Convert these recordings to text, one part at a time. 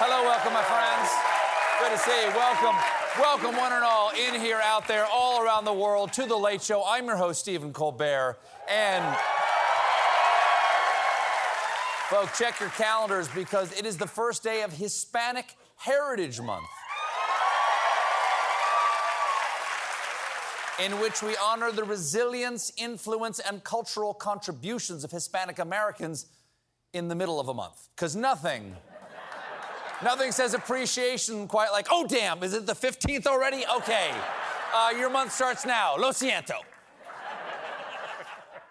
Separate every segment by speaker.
Speaker 1: Hello, welcome, my friends. Good to see you. Welcome. Welcome, one and all, in here, out there, all around the world, to The Late Show. I'm your host, Stephen Colbert. And, folks, check your calendars because it is the first day of Hispanic Heritage Month. in which we honor the resilience, influence, and cultural contributions of Hispanic Americans in the middle of a month. Because nothing, nothing says appreciation quite like, oh, damn, is it the 15th already? Okay. Uh, your month starts now. Lo siento.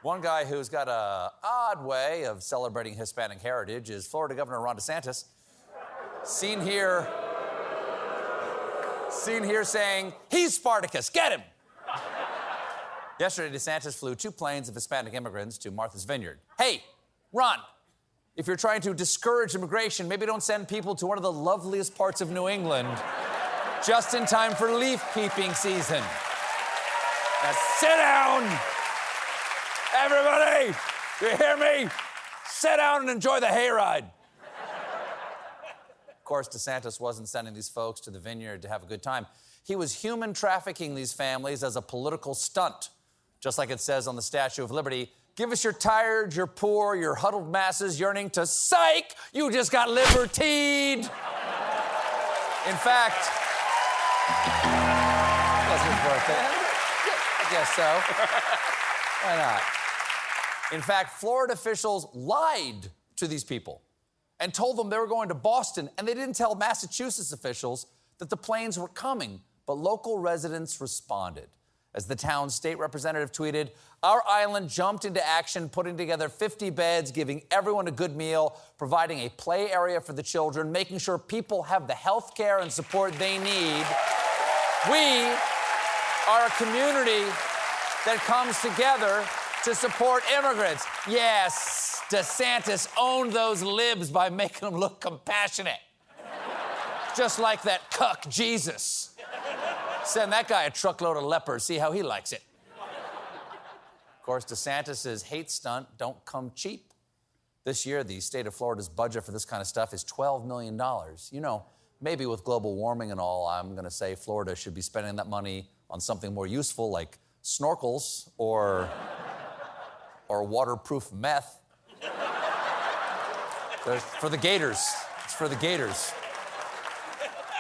Speaker 1: One guy who's got a odd way of celebrating Hispanic heritage is Florida Governor Ron DeSantis. Seen here, seen here saying, he's Spartacus, get him. Yesterday, DeSantis flew two planes of Hispanic immigrants to Martha's Vineyard. Hey, Ron, if you're trying to discourage immigration, maybe don't send people to one of the loveliest parts of New England just in time for leaf peeping season. Now sit down! Everybody! You hear me? Sit down and enjoy the hayride. Of course, DeSantis wasn't sending these folks to the vineyard to have a good time. He was human trafficking these families as a political stunt, just like it says on the Statue of Liberty. Give us your tired, your poor, your huddled masses yearning to psych. You just got libertied. In fact, birthday. I guess so. Why not? In fact, Florida officials lied to these people and told them they were going to Boston, and they didn't tell Massachusetts officials that the planes were coming, but local residents responded. As the town's state representative tweeted, Our island jumped into action, putting together 50 beds, giving everyone a good meal, providing a play area for the children, making sure people have the health care and support they need. We are a community that comes together to support immigrants. Yes, DeSantis owned those libs by making them look compassionate. Just like that cuck Jesus. Send that guy a truckload of lepers, see how he likes it. Of course, DeSantis' hate stunt don't come cheap. This year, the state of Florida's budget for this kind of stuff is $12 million. You know, maybe with global warming and all, I'm going to say Florida should be spending that money on something more useful like snorkels or, or waterproof meth. For the gators. It's for the gators.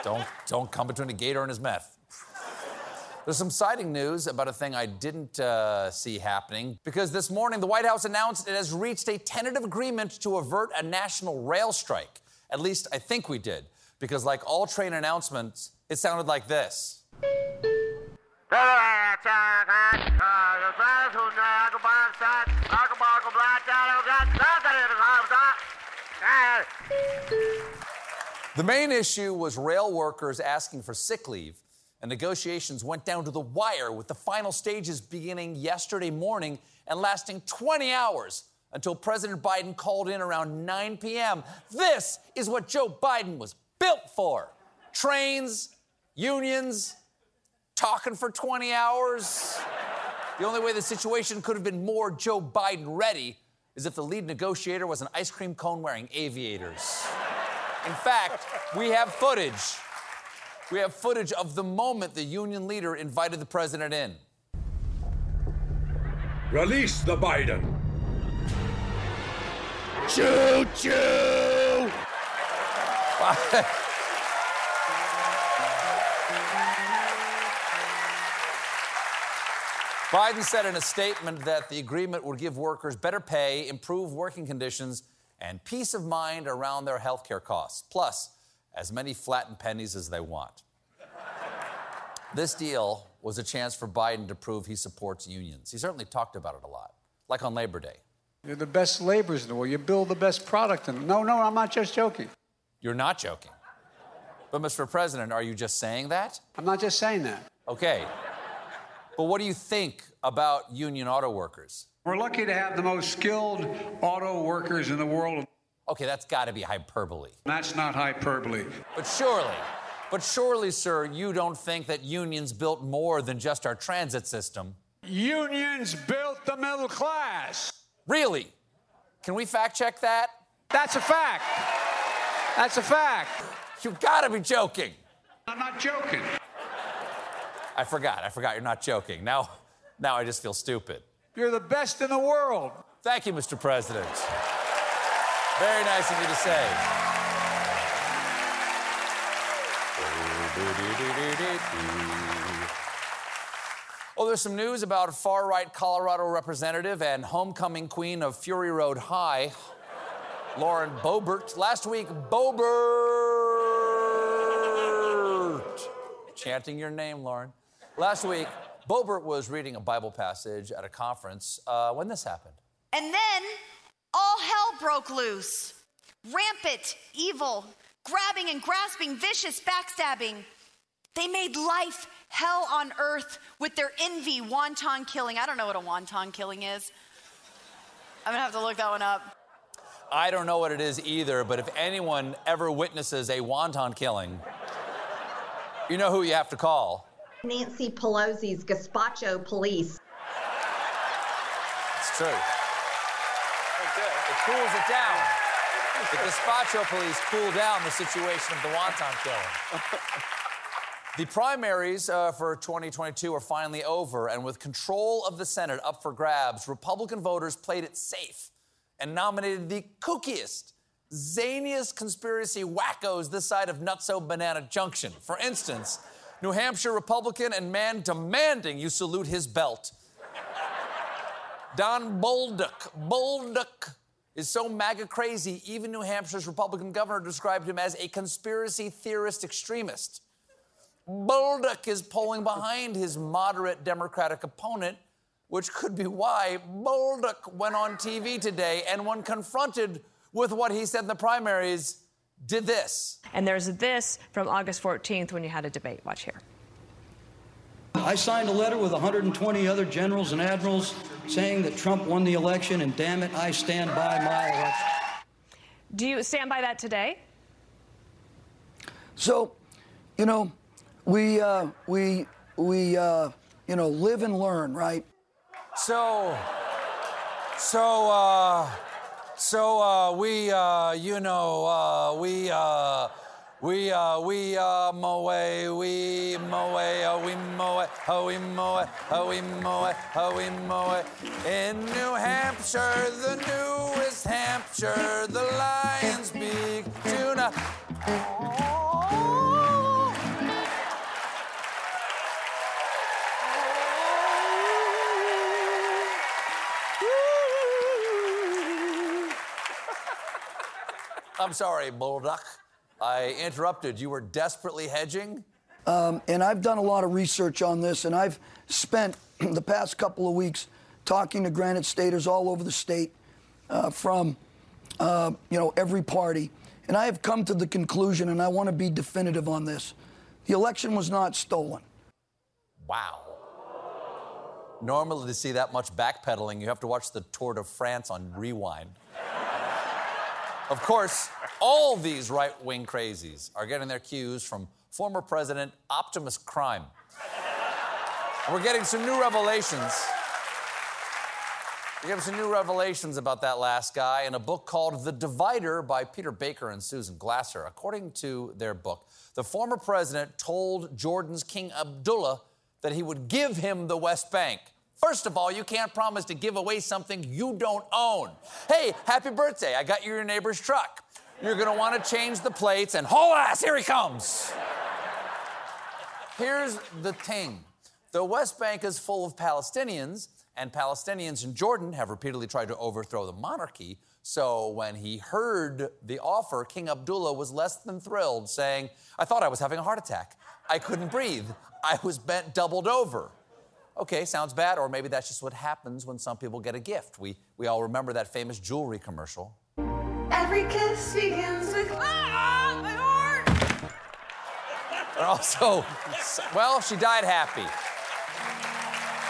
Speaker 1: Don't, don't come between a gator and his meth. There's some exciting news about a thing I didn't uh, see happening because this morning the White House announced it has reached a tentative agreement to avert a national rail strike. At least I think we did, because like all train announcements, it sounded like this. The main issue was rail workers asking for sick leave and negotiations went down to the wire with the final stages beginning yesterday morning and lasting 20 hours until President Biden called in around 9 p.m. This is what Joe Biden was built for trains, unions, talking for 20 hours. The only way the situation could have been more Joe Biden ready is if the lead negotiator was an ice cream cone wearing aviators. In fact, we have footage. We have footage of the moment the union leader invited the president in.
Speaker 2: Release the Biden.
Speaker 3: Choo choo!
Speaker 1: Biden said in a statement that the agreement would give workers better pay, improve working conditions, and peace of mind around their health care costs, plus as many flattened pennies as they want. this deal was a chance for Biden to prove he supports unions. He certainly talked about it a lot, like on Labor Day.
Speaker 4: You're the best laborers in the world. You build the best product. And no, no, I'm not just joking.
Speaker 1: You're not joking. But, Mr. President, are you just saying that?
Speaker 4: I'm not just saying that.
Speaker 1: Okay. But what do you think about union auto workers?
Speaker 4: We're lucky to have the most skilled auto workers in the world.
Speaker 1: Okay, that's got to be hyperbole.
Speaker 4: That's not hyperbole.
Speaker 1: But surely, but surely, sir, you don't think that unions built more than just our transit system.
Speaker 4: Unions built the middle class.
Speaker 1: Really? Can we fact check that?
Speaker 4: That's a fact. That's a fact.
Speaker 1: You've gotta be joking.
Speaker 4: I'm not joking.
Speaker 1: I forgot. I forgot you're not joking. Now, now I just feel stupid.
Speaker 4: You're the best in the world.
Speaker 1: Thank you, Mr. President. Very nice of you to say. Oh, there's some news about far right Colorado representative and homecoming queen of Fury Road High, Lauren Boebert. Last week, Boebert, chanting your name, Lauren. Last week, Boebert was reading a Bible passage at a conference uh, when this happened.
Speaker 5: And then all hell broke loose. Rampant, evil, grabbing and grasping, vicious, backstabbing. They made life hell on earth with their envy, wonton killing. I don't know what a wonton killing is. I'm gonna have to look that one up.
Speaker 1: I don't know what it is either, but if anyone ever witnesses a wonton killing, you know who you have to call.
Speaker 6: Nancy Pelosi's gazpacho police.
Speaker 1: It's true. Cools it down. The gazpacho police cool down the situation of the wonton killing. The primaries uh, for 2022 are finally over, and with control of the Senate up for grabs, Republican voters played it safe and nominated the kookiest, zaniest conspiracy wackos this side of Nutso Banana Junction. For instance, New Hampshire Republican and man demanding you salute his belt. Don Bolduc. Bolduc is so MAGA crazy, even New Hampshire's Republican governor described him as a conspiracy theorist extremist. Bolduc is polling behind his moderate Democratic opponent, which could be why Bolduc went on TV today and, when confronted with what he said in the primaries, did this.
Speaker 7: And there's this from August 14th when you had a debate. Watch here.
Speaker 8: I signed a letter with 120 other generals and admirals saying that Trump won the election, and damn it, I stand by my election.
Speaker 7: Do you stand by that today?
Speaker 8: So, you know, we uh, we we uh, you know live and learn, right?
Speaker 1: So, so, uh, so uh, we, uh, you know, uh, we, uh, we, are, we, are moe, we, moe, uh, we, moe, uh, we, moe, uh, we, moe, uh, we, moe. In New Hampshire, the newest Hampshire, the Lions big tuna. I'm sorry, Bulldog. I interrupted. You were desperately hedging?
Speaker 8: Um, and I've done a lot of research on this, and I've spent the past couple of weeks talking to Granite Staters all over the state uh, from, uh, you know, every party. And I have come to the conclusion, and I want to be definitive on this. The election was not stolen.
Speaker 1: Wow. Normally, to see that much backpedaling, you have to watch the Tour de France on rewind. Of course, all these right wing crazies are getting their cues from former President Optimus Crime. We're getting some new revelations. We're getting some new revelations about that last guy in a book called The Divider by Peter Baker and Susan Glasser. According to their book, the former president told Jordan's King Abdullah that he would give him the West Bank. First of all, you can't promise to give away something you don't own. Hey, happy birthday, I got you your neighbor's truck. You're gonna wanna change the plates and haul ass, here he comes. Here's the thing the West Bank is full of Palestinians, and Palestinians in Jordan have repeatedly tried to overthrow the monarchy. So when he heard the offer, King Abdullah was less than thrilled, saying, I thought I was having a heart attack. I couldn't breathe. I was bent doubled over. Okay, sounds bad, or maybe that's just what happens when some people get a gift. We, we all remember that famous jewelry commercial.
Speaker 9: Every kiss begins with ah, my heart.
Speaker 1: And also, well, she died happy.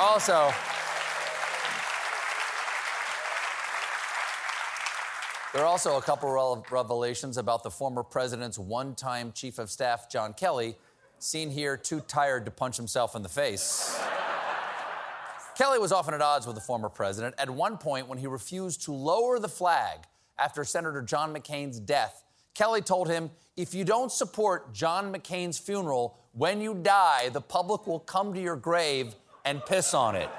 Speaker 1: Also, there are also a couple of revelations about the former president's one time chief of staff, John Kelly, seen here too tired to punch himself in the face. Kelly was often at odds with the former president. At one point, when he refused to lower the flag after Senator John McCain's death, Kelly told him, If you don't support John McCain's funeral, when you die, the public will come to your grave and piss on it.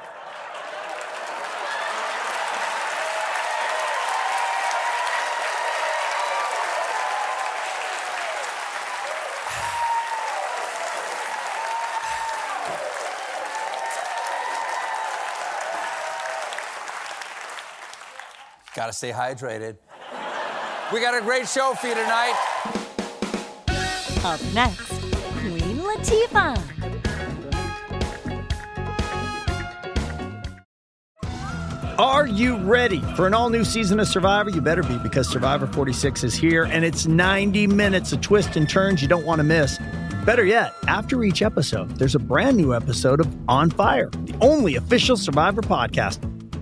Speaker 1: Gotta stay hydrated. We got a great show for you tonight.
Speaker 10: Up next, Queen Latifah.
Speaker 3: Are you ready for an all new season of Survivor? You better be because Survivor 46 is here and it's 90 minutes of twists and turns you don't want to miss. Better yet, after each episode, there's a brand new episode of On Fire, the only official Survivor podcast.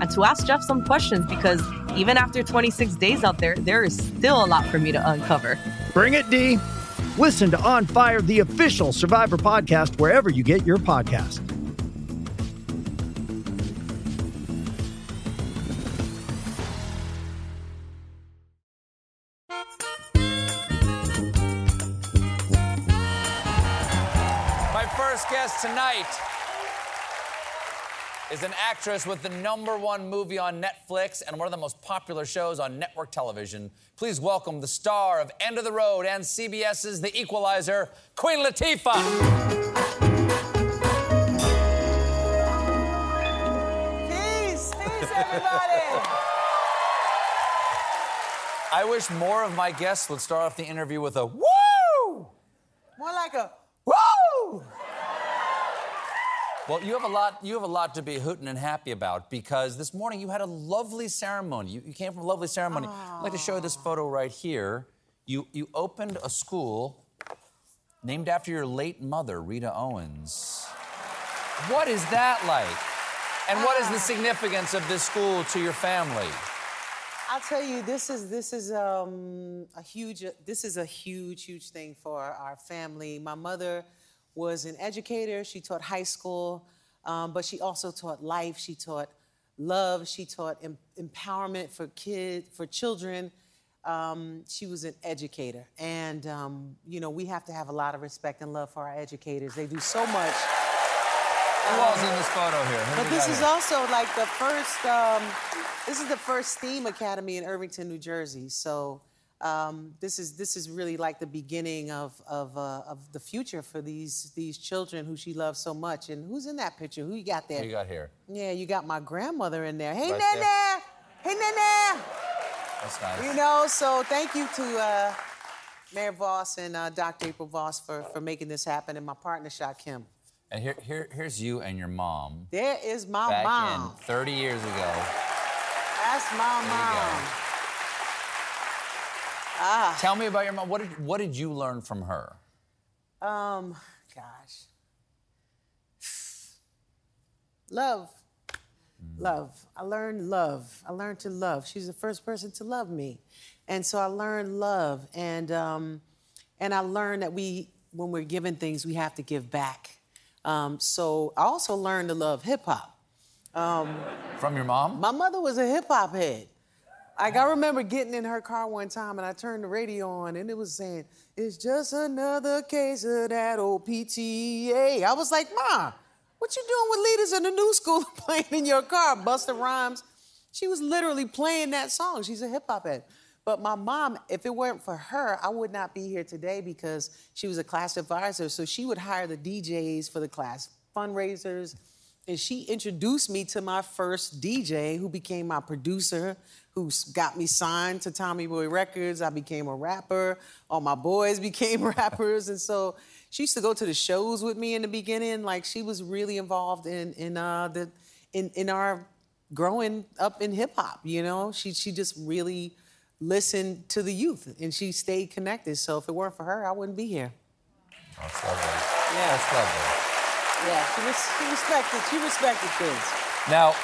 Speaker 11: and to ask Jeff some questions because even after 26 days out there, there is still a lot for me to uncover.
Speaker 3: Bring it, D. Listen to On Fire, the official Survivor podcast, wherever you get your podcast.
Speaker 1: My first guest tonight is an actress with the number one movie on Netflix and one of the most popular shows on network television. Please welcome the star of End of the Road and CBS's The Equalizer, Queen Latifah.
Speaker 12: Peace, peace, everybody.
Speaker 1: I wish more of my guests would start off the interview with a woo!
Speaker 12: More like a
Speaker 1: woo! Well, you have a lot. You have a lot to be hooting and happy about because this morning you had a lovely ceremony. You, you came from a lovely ceremony. I'd like to show you this photo right here. You you opened a school named after your late mother, Rita Owens. What is that like? And what is the significance of this school to your family?
Speaker 12: I'll tell you, this is this is um, a huge this is a huge huge thing for our family. My mother was an educator. She taught high school, um, but she also taught life. She taught love. She taught em- empowerment for kids, for children. Um, she was an educator, and um, you know we have to have a lot of respect and love for our educators. They do so much.
Speaker 1: Who else in this photo here? Who
Speaker 12: But this is
Speaker 1: here?
Speaker 12: also like the first. Um, this is the first STEAM academy in Irvington, New Jersey. So um, this is this is really like the beginning of of, uh, of the future for these these children who she loves so much. And who's in that picture? Who you got there?
Speaker 1: Who you got here?
Speaker 12: Yeah, you got my grandmother in there. Hey,
Speaker 1: Right
Speaker 12: Nana.
Speaker 1: there.
Speaker 12: Hey, Nana.
Speaker 1: That's nice.
Speaker 12: You know, so thank you to uh, Mayor Vauss and uh, Dr. April Vauss for, for making this happen, and my partner, Shakim.
Speaker 1: And here, here, here's you and your mom.
Speaker 12: There is my
Speaker 1: back
Speaker 12: mom.
Speaker 1: in 30 years ago.
Speaker 12: That's my
Speaker 1: There you
Speaker 12: mom. Ah.
Speaker 1: Tell me about your mom. What did, what did you learn from her?
Speaker 12: Um, gosh. Love. Love. I learned love. I learned to love. She's the first person to love me. And so I learned love. And um, and I learned that we, when we're given things, we have to give back. Um, so I also learned to love hip hop. Um,
Speaker 1: From your mom?
Speaker 12: my mother was a hip hop head. Like I remember getting in her car one time and I turned the radio on and it was saying, "It's just another case of that old PTA." I was like, "Ma, what you doing with leaders in the new school playing in your car?" Busta Rhymes. She was literally playing that song. She's a hip hop head. But my mom, if it weren't for her, I would not be here today because she was a class advisor. So she would hire the DJs for the class fundraisers. And she introduced me to my first DJ who became my producer, who got me signed to Tommy Boy Records. I became a rapper. All my boys became rappers. And so she used to go to the shows with me in the beginning. Like she was really involved in in uh the in, in our growing up in hip hop, you know? She she just really listened to the youth and she stayed connected. So if it weren't for her, I wouldn't be here.
Speaker 1: That's lovely.
Speaker 12: Yeah.
Speaker 1: That's lovely.
Speaker 12: Yeah, she, res- she respected she respected kids.
Speaker 1: Now,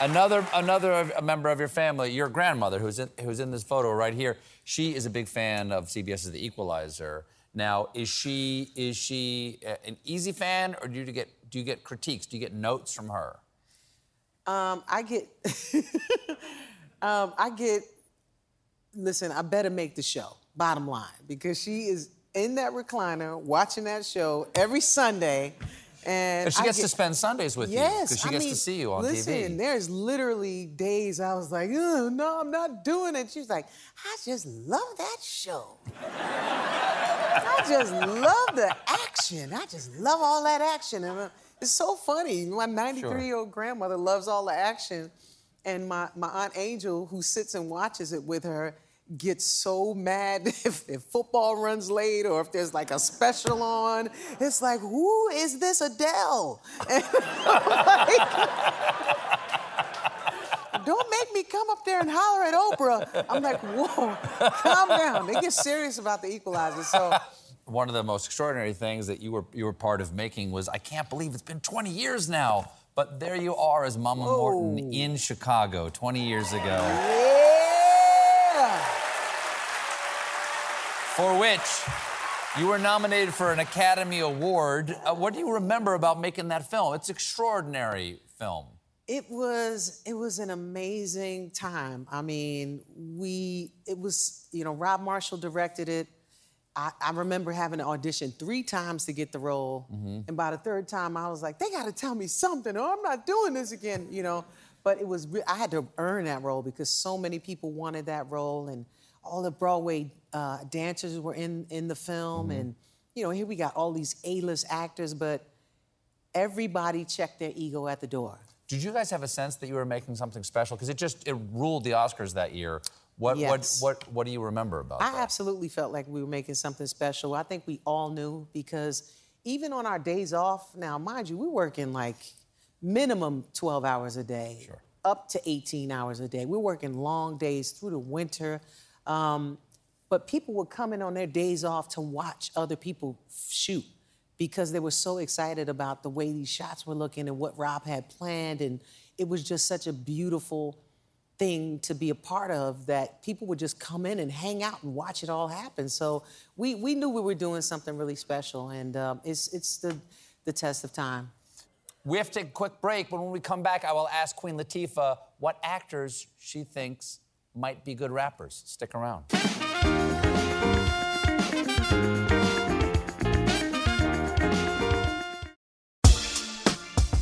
Speaker 1: another another of- a member of your family, your grandmother, who's in, who's in this photo right here. She is a big fan of CBS's The Equalizer. Now, is she is she an easy fan, or do you get do you get critiques? Do you get notes from her?
Speaker 12: Um, I get, um, I get. Listen, I better make the show. Bottom line, because she is in that recliner watching that show every Sunday, and
Speaker 1: And she gets to spend Sundays with you
Speaker 12: Yes,
Speaker 1: because she
Speaker 12: I
Speaker 1: gets
Speaker 12: mean,
Speaker 1: to see you on
Speaker 12: listen,
Speaker 1: TV.
Speaker 12: there's literally days I was like, oh, no, I'm not doing it. She's like, I just love that show. I just love the action. I just love all that action. And uh, it's so funny. My 93 year old grandmother loves all the action. And my, my Aunt Angel, who sits and watches it with her, gets so mad if, if football runs late or if there's like a special on. It's like, who is this Adele? Like, Don't make me come up there and holler at Oprah. I'm like, whoa, calm down. They get serious about the equalizer. So
Speaker 1: One of the most extraordinary things that you were you were part of making was I can't believe it's been 20 years now. But there you are as Mama Morton in Chicago 20 years ago.
Speaker 12: Yeah.
Speaker 1: For which you were nominated for an Academy Award. Uh, what do you remember about making that film? It's extraordinary film.
Speaker 12: It was it was an amazing time. I mean, we it was you know Rob Marshall directed it. I, I remember having to audition three times to get the role, and by the third time I was like, they got to tell me something, or I'm not doing this again. You know, but it was re- I had to earn that role because so many people wanted that role, and all the Broadway uh, dancers were in in the film, and you know here we got all these A-list actors, but everybody checked their ego at the door.
Speaker 1: Did you guys have a sense that you were making something special? Because it just it ruled the Oscars that year. What
Speaker 12: Yes.
Speaker 1: what what what do you remember about it?
Speaker 12: I
Speaker 1: that?
Speaker 12: absolutely felt like we were making something special. I think we all knew because even on our days off, now mind you, we're working like minimum 12 hours a day, up to 18 hours a day. We're working long days through the winter. Um, but people would come in on their days off to watch other people shoot because they were so excited about the way these shots were looking and what Rob had planned. And it was just such a beautiful thing to be a part of that people would just come in and hang out and watch it all happen. So we, we knew we were doing something really special, and um, it's, it's the, the test of time.
Speaker 1: We have to take a quick break, but when we come back, I will ask Queen Latifah what actors she thinks might be good rappers. Stick around.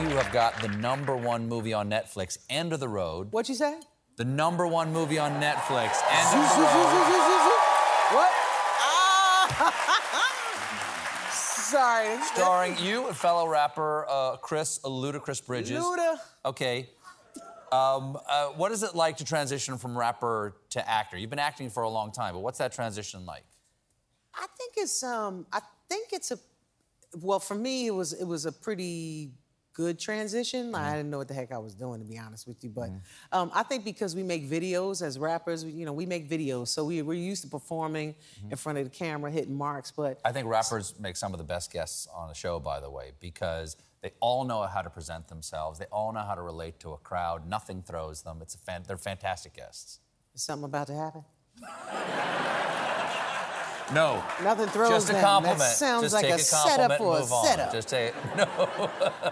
Speaker 1: You have got the number one movie on Netflix, End of the Road.
Speaker 12: What'd you say?
Speaker 1: The number one movie on Netflix, End of the Road.
Speaker 12: What? Ah! Sorry.
Speaker 1: Starring you and fellow rapper uh, Chris Ludacris Bridges.
Speaker 12: Luda.
Speaker 1: Okay. Um, uh, what is it like to transition from rapper to actor? You've been acting for a long time, but what's that transition like?
Speaker 12: I think it's um I think it's a well for me it was it was a pretty good transition. I mm-hmm. didn't know what the heck I was doing to be honest with you, but mm-hmm. um, I think because we make videos as rappers, you know, we make videos, so we we're used to performing mm-hmm. in front of the camera, hitting marks. But
Speaker 1: I think rappers make some of the best guests on the show, by the way, because they all know how to present themselves. They all know how to relate to a crowd. Nothing throws them. It's a fan- they're fantastic guests.
Speaker 12: is something about to happen?
Speaker 1: No.
Speaker 12: Nothing throws
Speaker 1: Just a
Speaker 12: them.
Speaker 1: compliment.
Speaker 12: That sounds
Speaker 1: Just
Speaker 12: like a,
Speaker 1: a
Speaker 12: setup for a
Speaker 1: move on.
Speaker 12: setup.
Speaker 1: Just take no.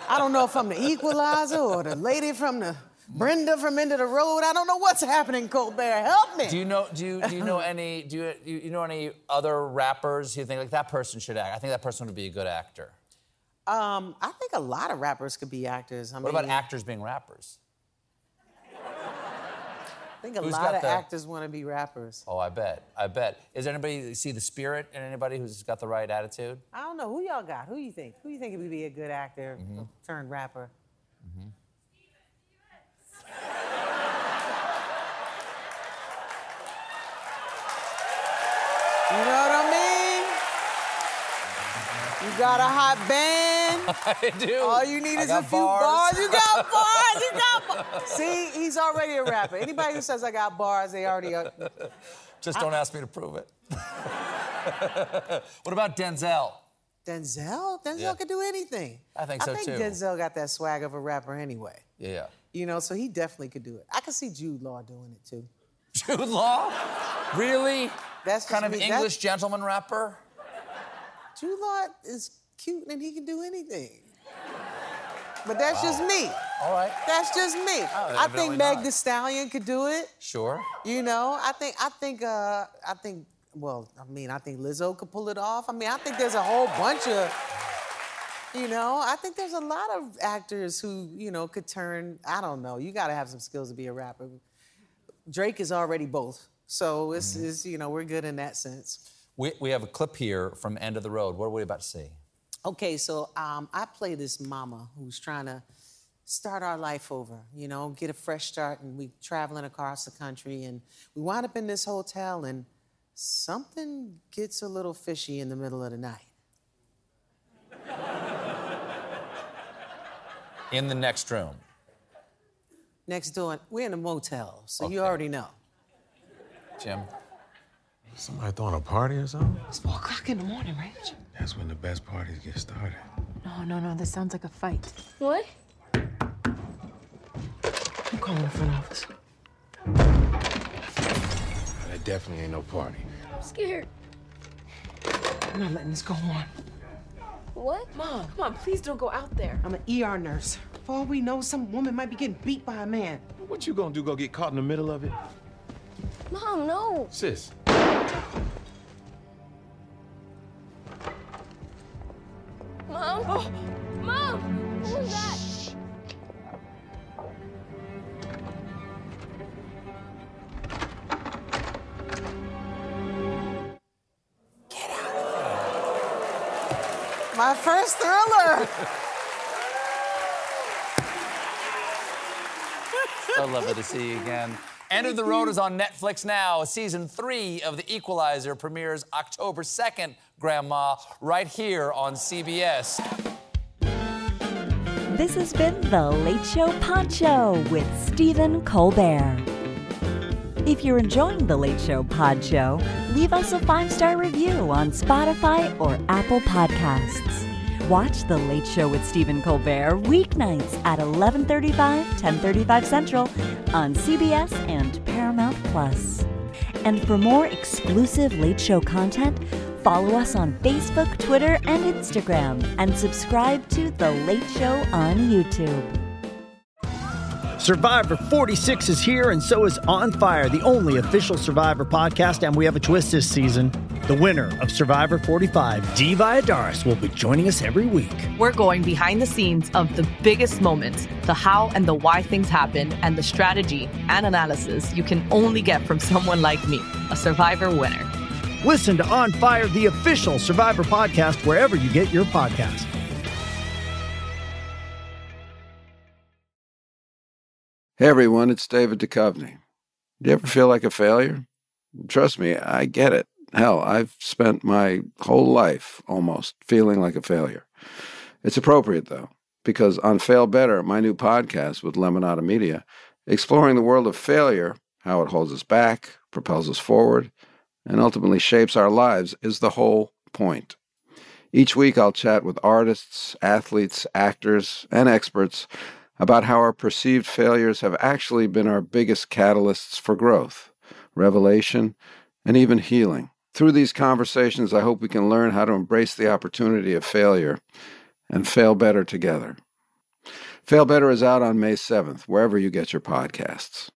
Speaker 12: I don't know if I'm the equalizer or the lady from the Brenda from End of the Road. I don't know what's happening, Colbert. Help me.
Speaker 1: Do you know? Do you do you know any? Do you you you know any other rappers who think like that person should act? I think that person would be a good actor.
Speaker 12: Um, I think a lot of rappers could be actors. I
Speaker 1: What
Speaker 12: mean,
Speaker 1: about actors being rappers?
Speaker 12: I think a
Speaker 1: Who's
Speaker 12: lot of
Speaker 1: the-
Speaker 12: actors want to be rappers.
Speaker 1: Oh, I bet. I bet. Is there anybody see the spirit in anybody who's got the right attitude?
Speaker 12: I don't know who y'all got. Who you think? Who you think would be a good actor
Speaker 1: Mm-hmm.
Speaker 12: turned rapper? You know what I mean? You got a hot band.
Speaker 1: I do.
Speaker 12: All you need
Speaker 1: I
Speaker 12: is a few
Speaker 1: bars.
Speaker 12: bars. You got bars. You got bars. See, he's already a rapper. Anybody who says I got bars, they already are.
Speaker 1: Just don't ask me to prove it. what about Denzel?
Speaker 12: Denzel? Denzel
Speaker 1: Yeah.
Speaker 12: could do anything.
Speaker 1: I think so, too.
Speaker 12: I think
Speaker 1: too.
Speaker 12: Denzel got that swag of a rapper anyway.
Speaker 1: Yeah.
Speaker 12: You know, so he definitely could do it. I could see Jude Law doing it too.
Speaker 1: Jude Law? Really?
Speaker 12: That's
Speaker 1: kind of
Speaker 12: me.
Speaker 1: English gentleman rapper?
Speaker 12: Law is cute and he can do anything. But that's just me.
Speaker 1: All right.
Speaker 12: That's just me. I think Meg
Speaker 1: not.
Speaker 12: The Stallion could do it.
Speaker 1: Sure.
Speaker 12: You know, I think I think uh I think well, I mean, I think Lizzo could pull it off. I mean, I think there's a whole bunch of you know, I think there's a lot of actors who, you know, could turn, I don't know, you got to have some skills to be a rapper. Drake is already both. So it's,
Speaker 1: Mm-hmm.
Speaker 12: it's you know, we're good in that sense.
Speaker 1: We, we have a clip here from End of the Road. What are we about to see?
Speaker 12: Okay, so um, I play this mama who's trying to start our life over, you know, get a fresh start, and we traveling across the country, and we wind up in this hotel, and something gets a little fishy in the middle of the night.
Speaker 1: In the next room.
Speaker 12: Next door, we're in a motel, so you already know.
Speaker 1: Jim.
Speaker 13: Somebody throwing a party or something?
Speaker 14: It's four o'clock in the morning, Rich.
Speaker 13: That's when the best parties get started.
Speaker 14: No, no, no. This sounds like a fight.
Speaker 10: What?
Speaker 14: I'm calling the front office.
Speaker 13: That definitely ain't no party.
Speaker 10: I'm scared.
Speaker 14: I'm not letting this go on.
Speaker 10: What?
Speaker 14: Mom, come on, please don't go out there.
Speaker 15: I'm an ER nurse. For all we know, some woman might be getting beat by a man.
Speaker 13: What you gonna do? Go get caught in the middle of it?
Speaker 10: Mom, no.
Speaker 13: Sis.
Speaker 10: Mom?
Speaker 14: Oh.
Speaker 10: Mom! What was that?
Speaker 12: My first thriller.
Speaker 1: So lovely to see you again. End of the Road is on Netflix now. Season three of The Equalizer premieres October 2nd, Grandma, right here on CBS.
Speaker 10: This has been The Late Show Pod Show with Stephen Colbert.
Speaker 16: If you're enjoying The Late Show Pod Show, leave us a five star review on Spotify or Apple Podcasts. Watch The Late Show with Stephen Colbert weeknights at 11:35, 10:35 Central on CBS and Paramount Plus. And for more exclusive Late Show content, follow us on Facebook, Twitter, and Instagram, and subscribe to The Late Show on YouTube.
Speaker 3: Survivor 46 is here, and so is On Fire, the only official Survivor podcast. And we have a twist this season. The winner of Survivor 45, Dee Valladares, will be joining us every week.
Speaker 11: We're going behind the scenes of the biggest moments, the how and the why things happen, and the strategy and analysis you can only get from someone like me, a Survivor winner.
Speaker 3: Listen to On Fire, the official Survivor podcast, wherever you get your podcast.
Speaker 17: Hey everyone, it's David Duchovny. Do you ever feel like a failure? Trust me, I get it. Hell, I've spent my whole life almost feeling like a failure. It's appropriate though, because on Fail Better, my new podcast with Lemonada Media, exploring the world of failure, how it holds us back, propels us forward, and ultimately shapes our lives, is the whole point. Each week, I'll chat with artists, athletes, actors, and experts about how our perceived failures have actually been our biggest catalysts for growth, revelation, and even healing. Through these conversations, I hope we can learn how to embrace the opportunity of failure and fail better together. Fail Better is out on May 7th, wherever you get your podcasts.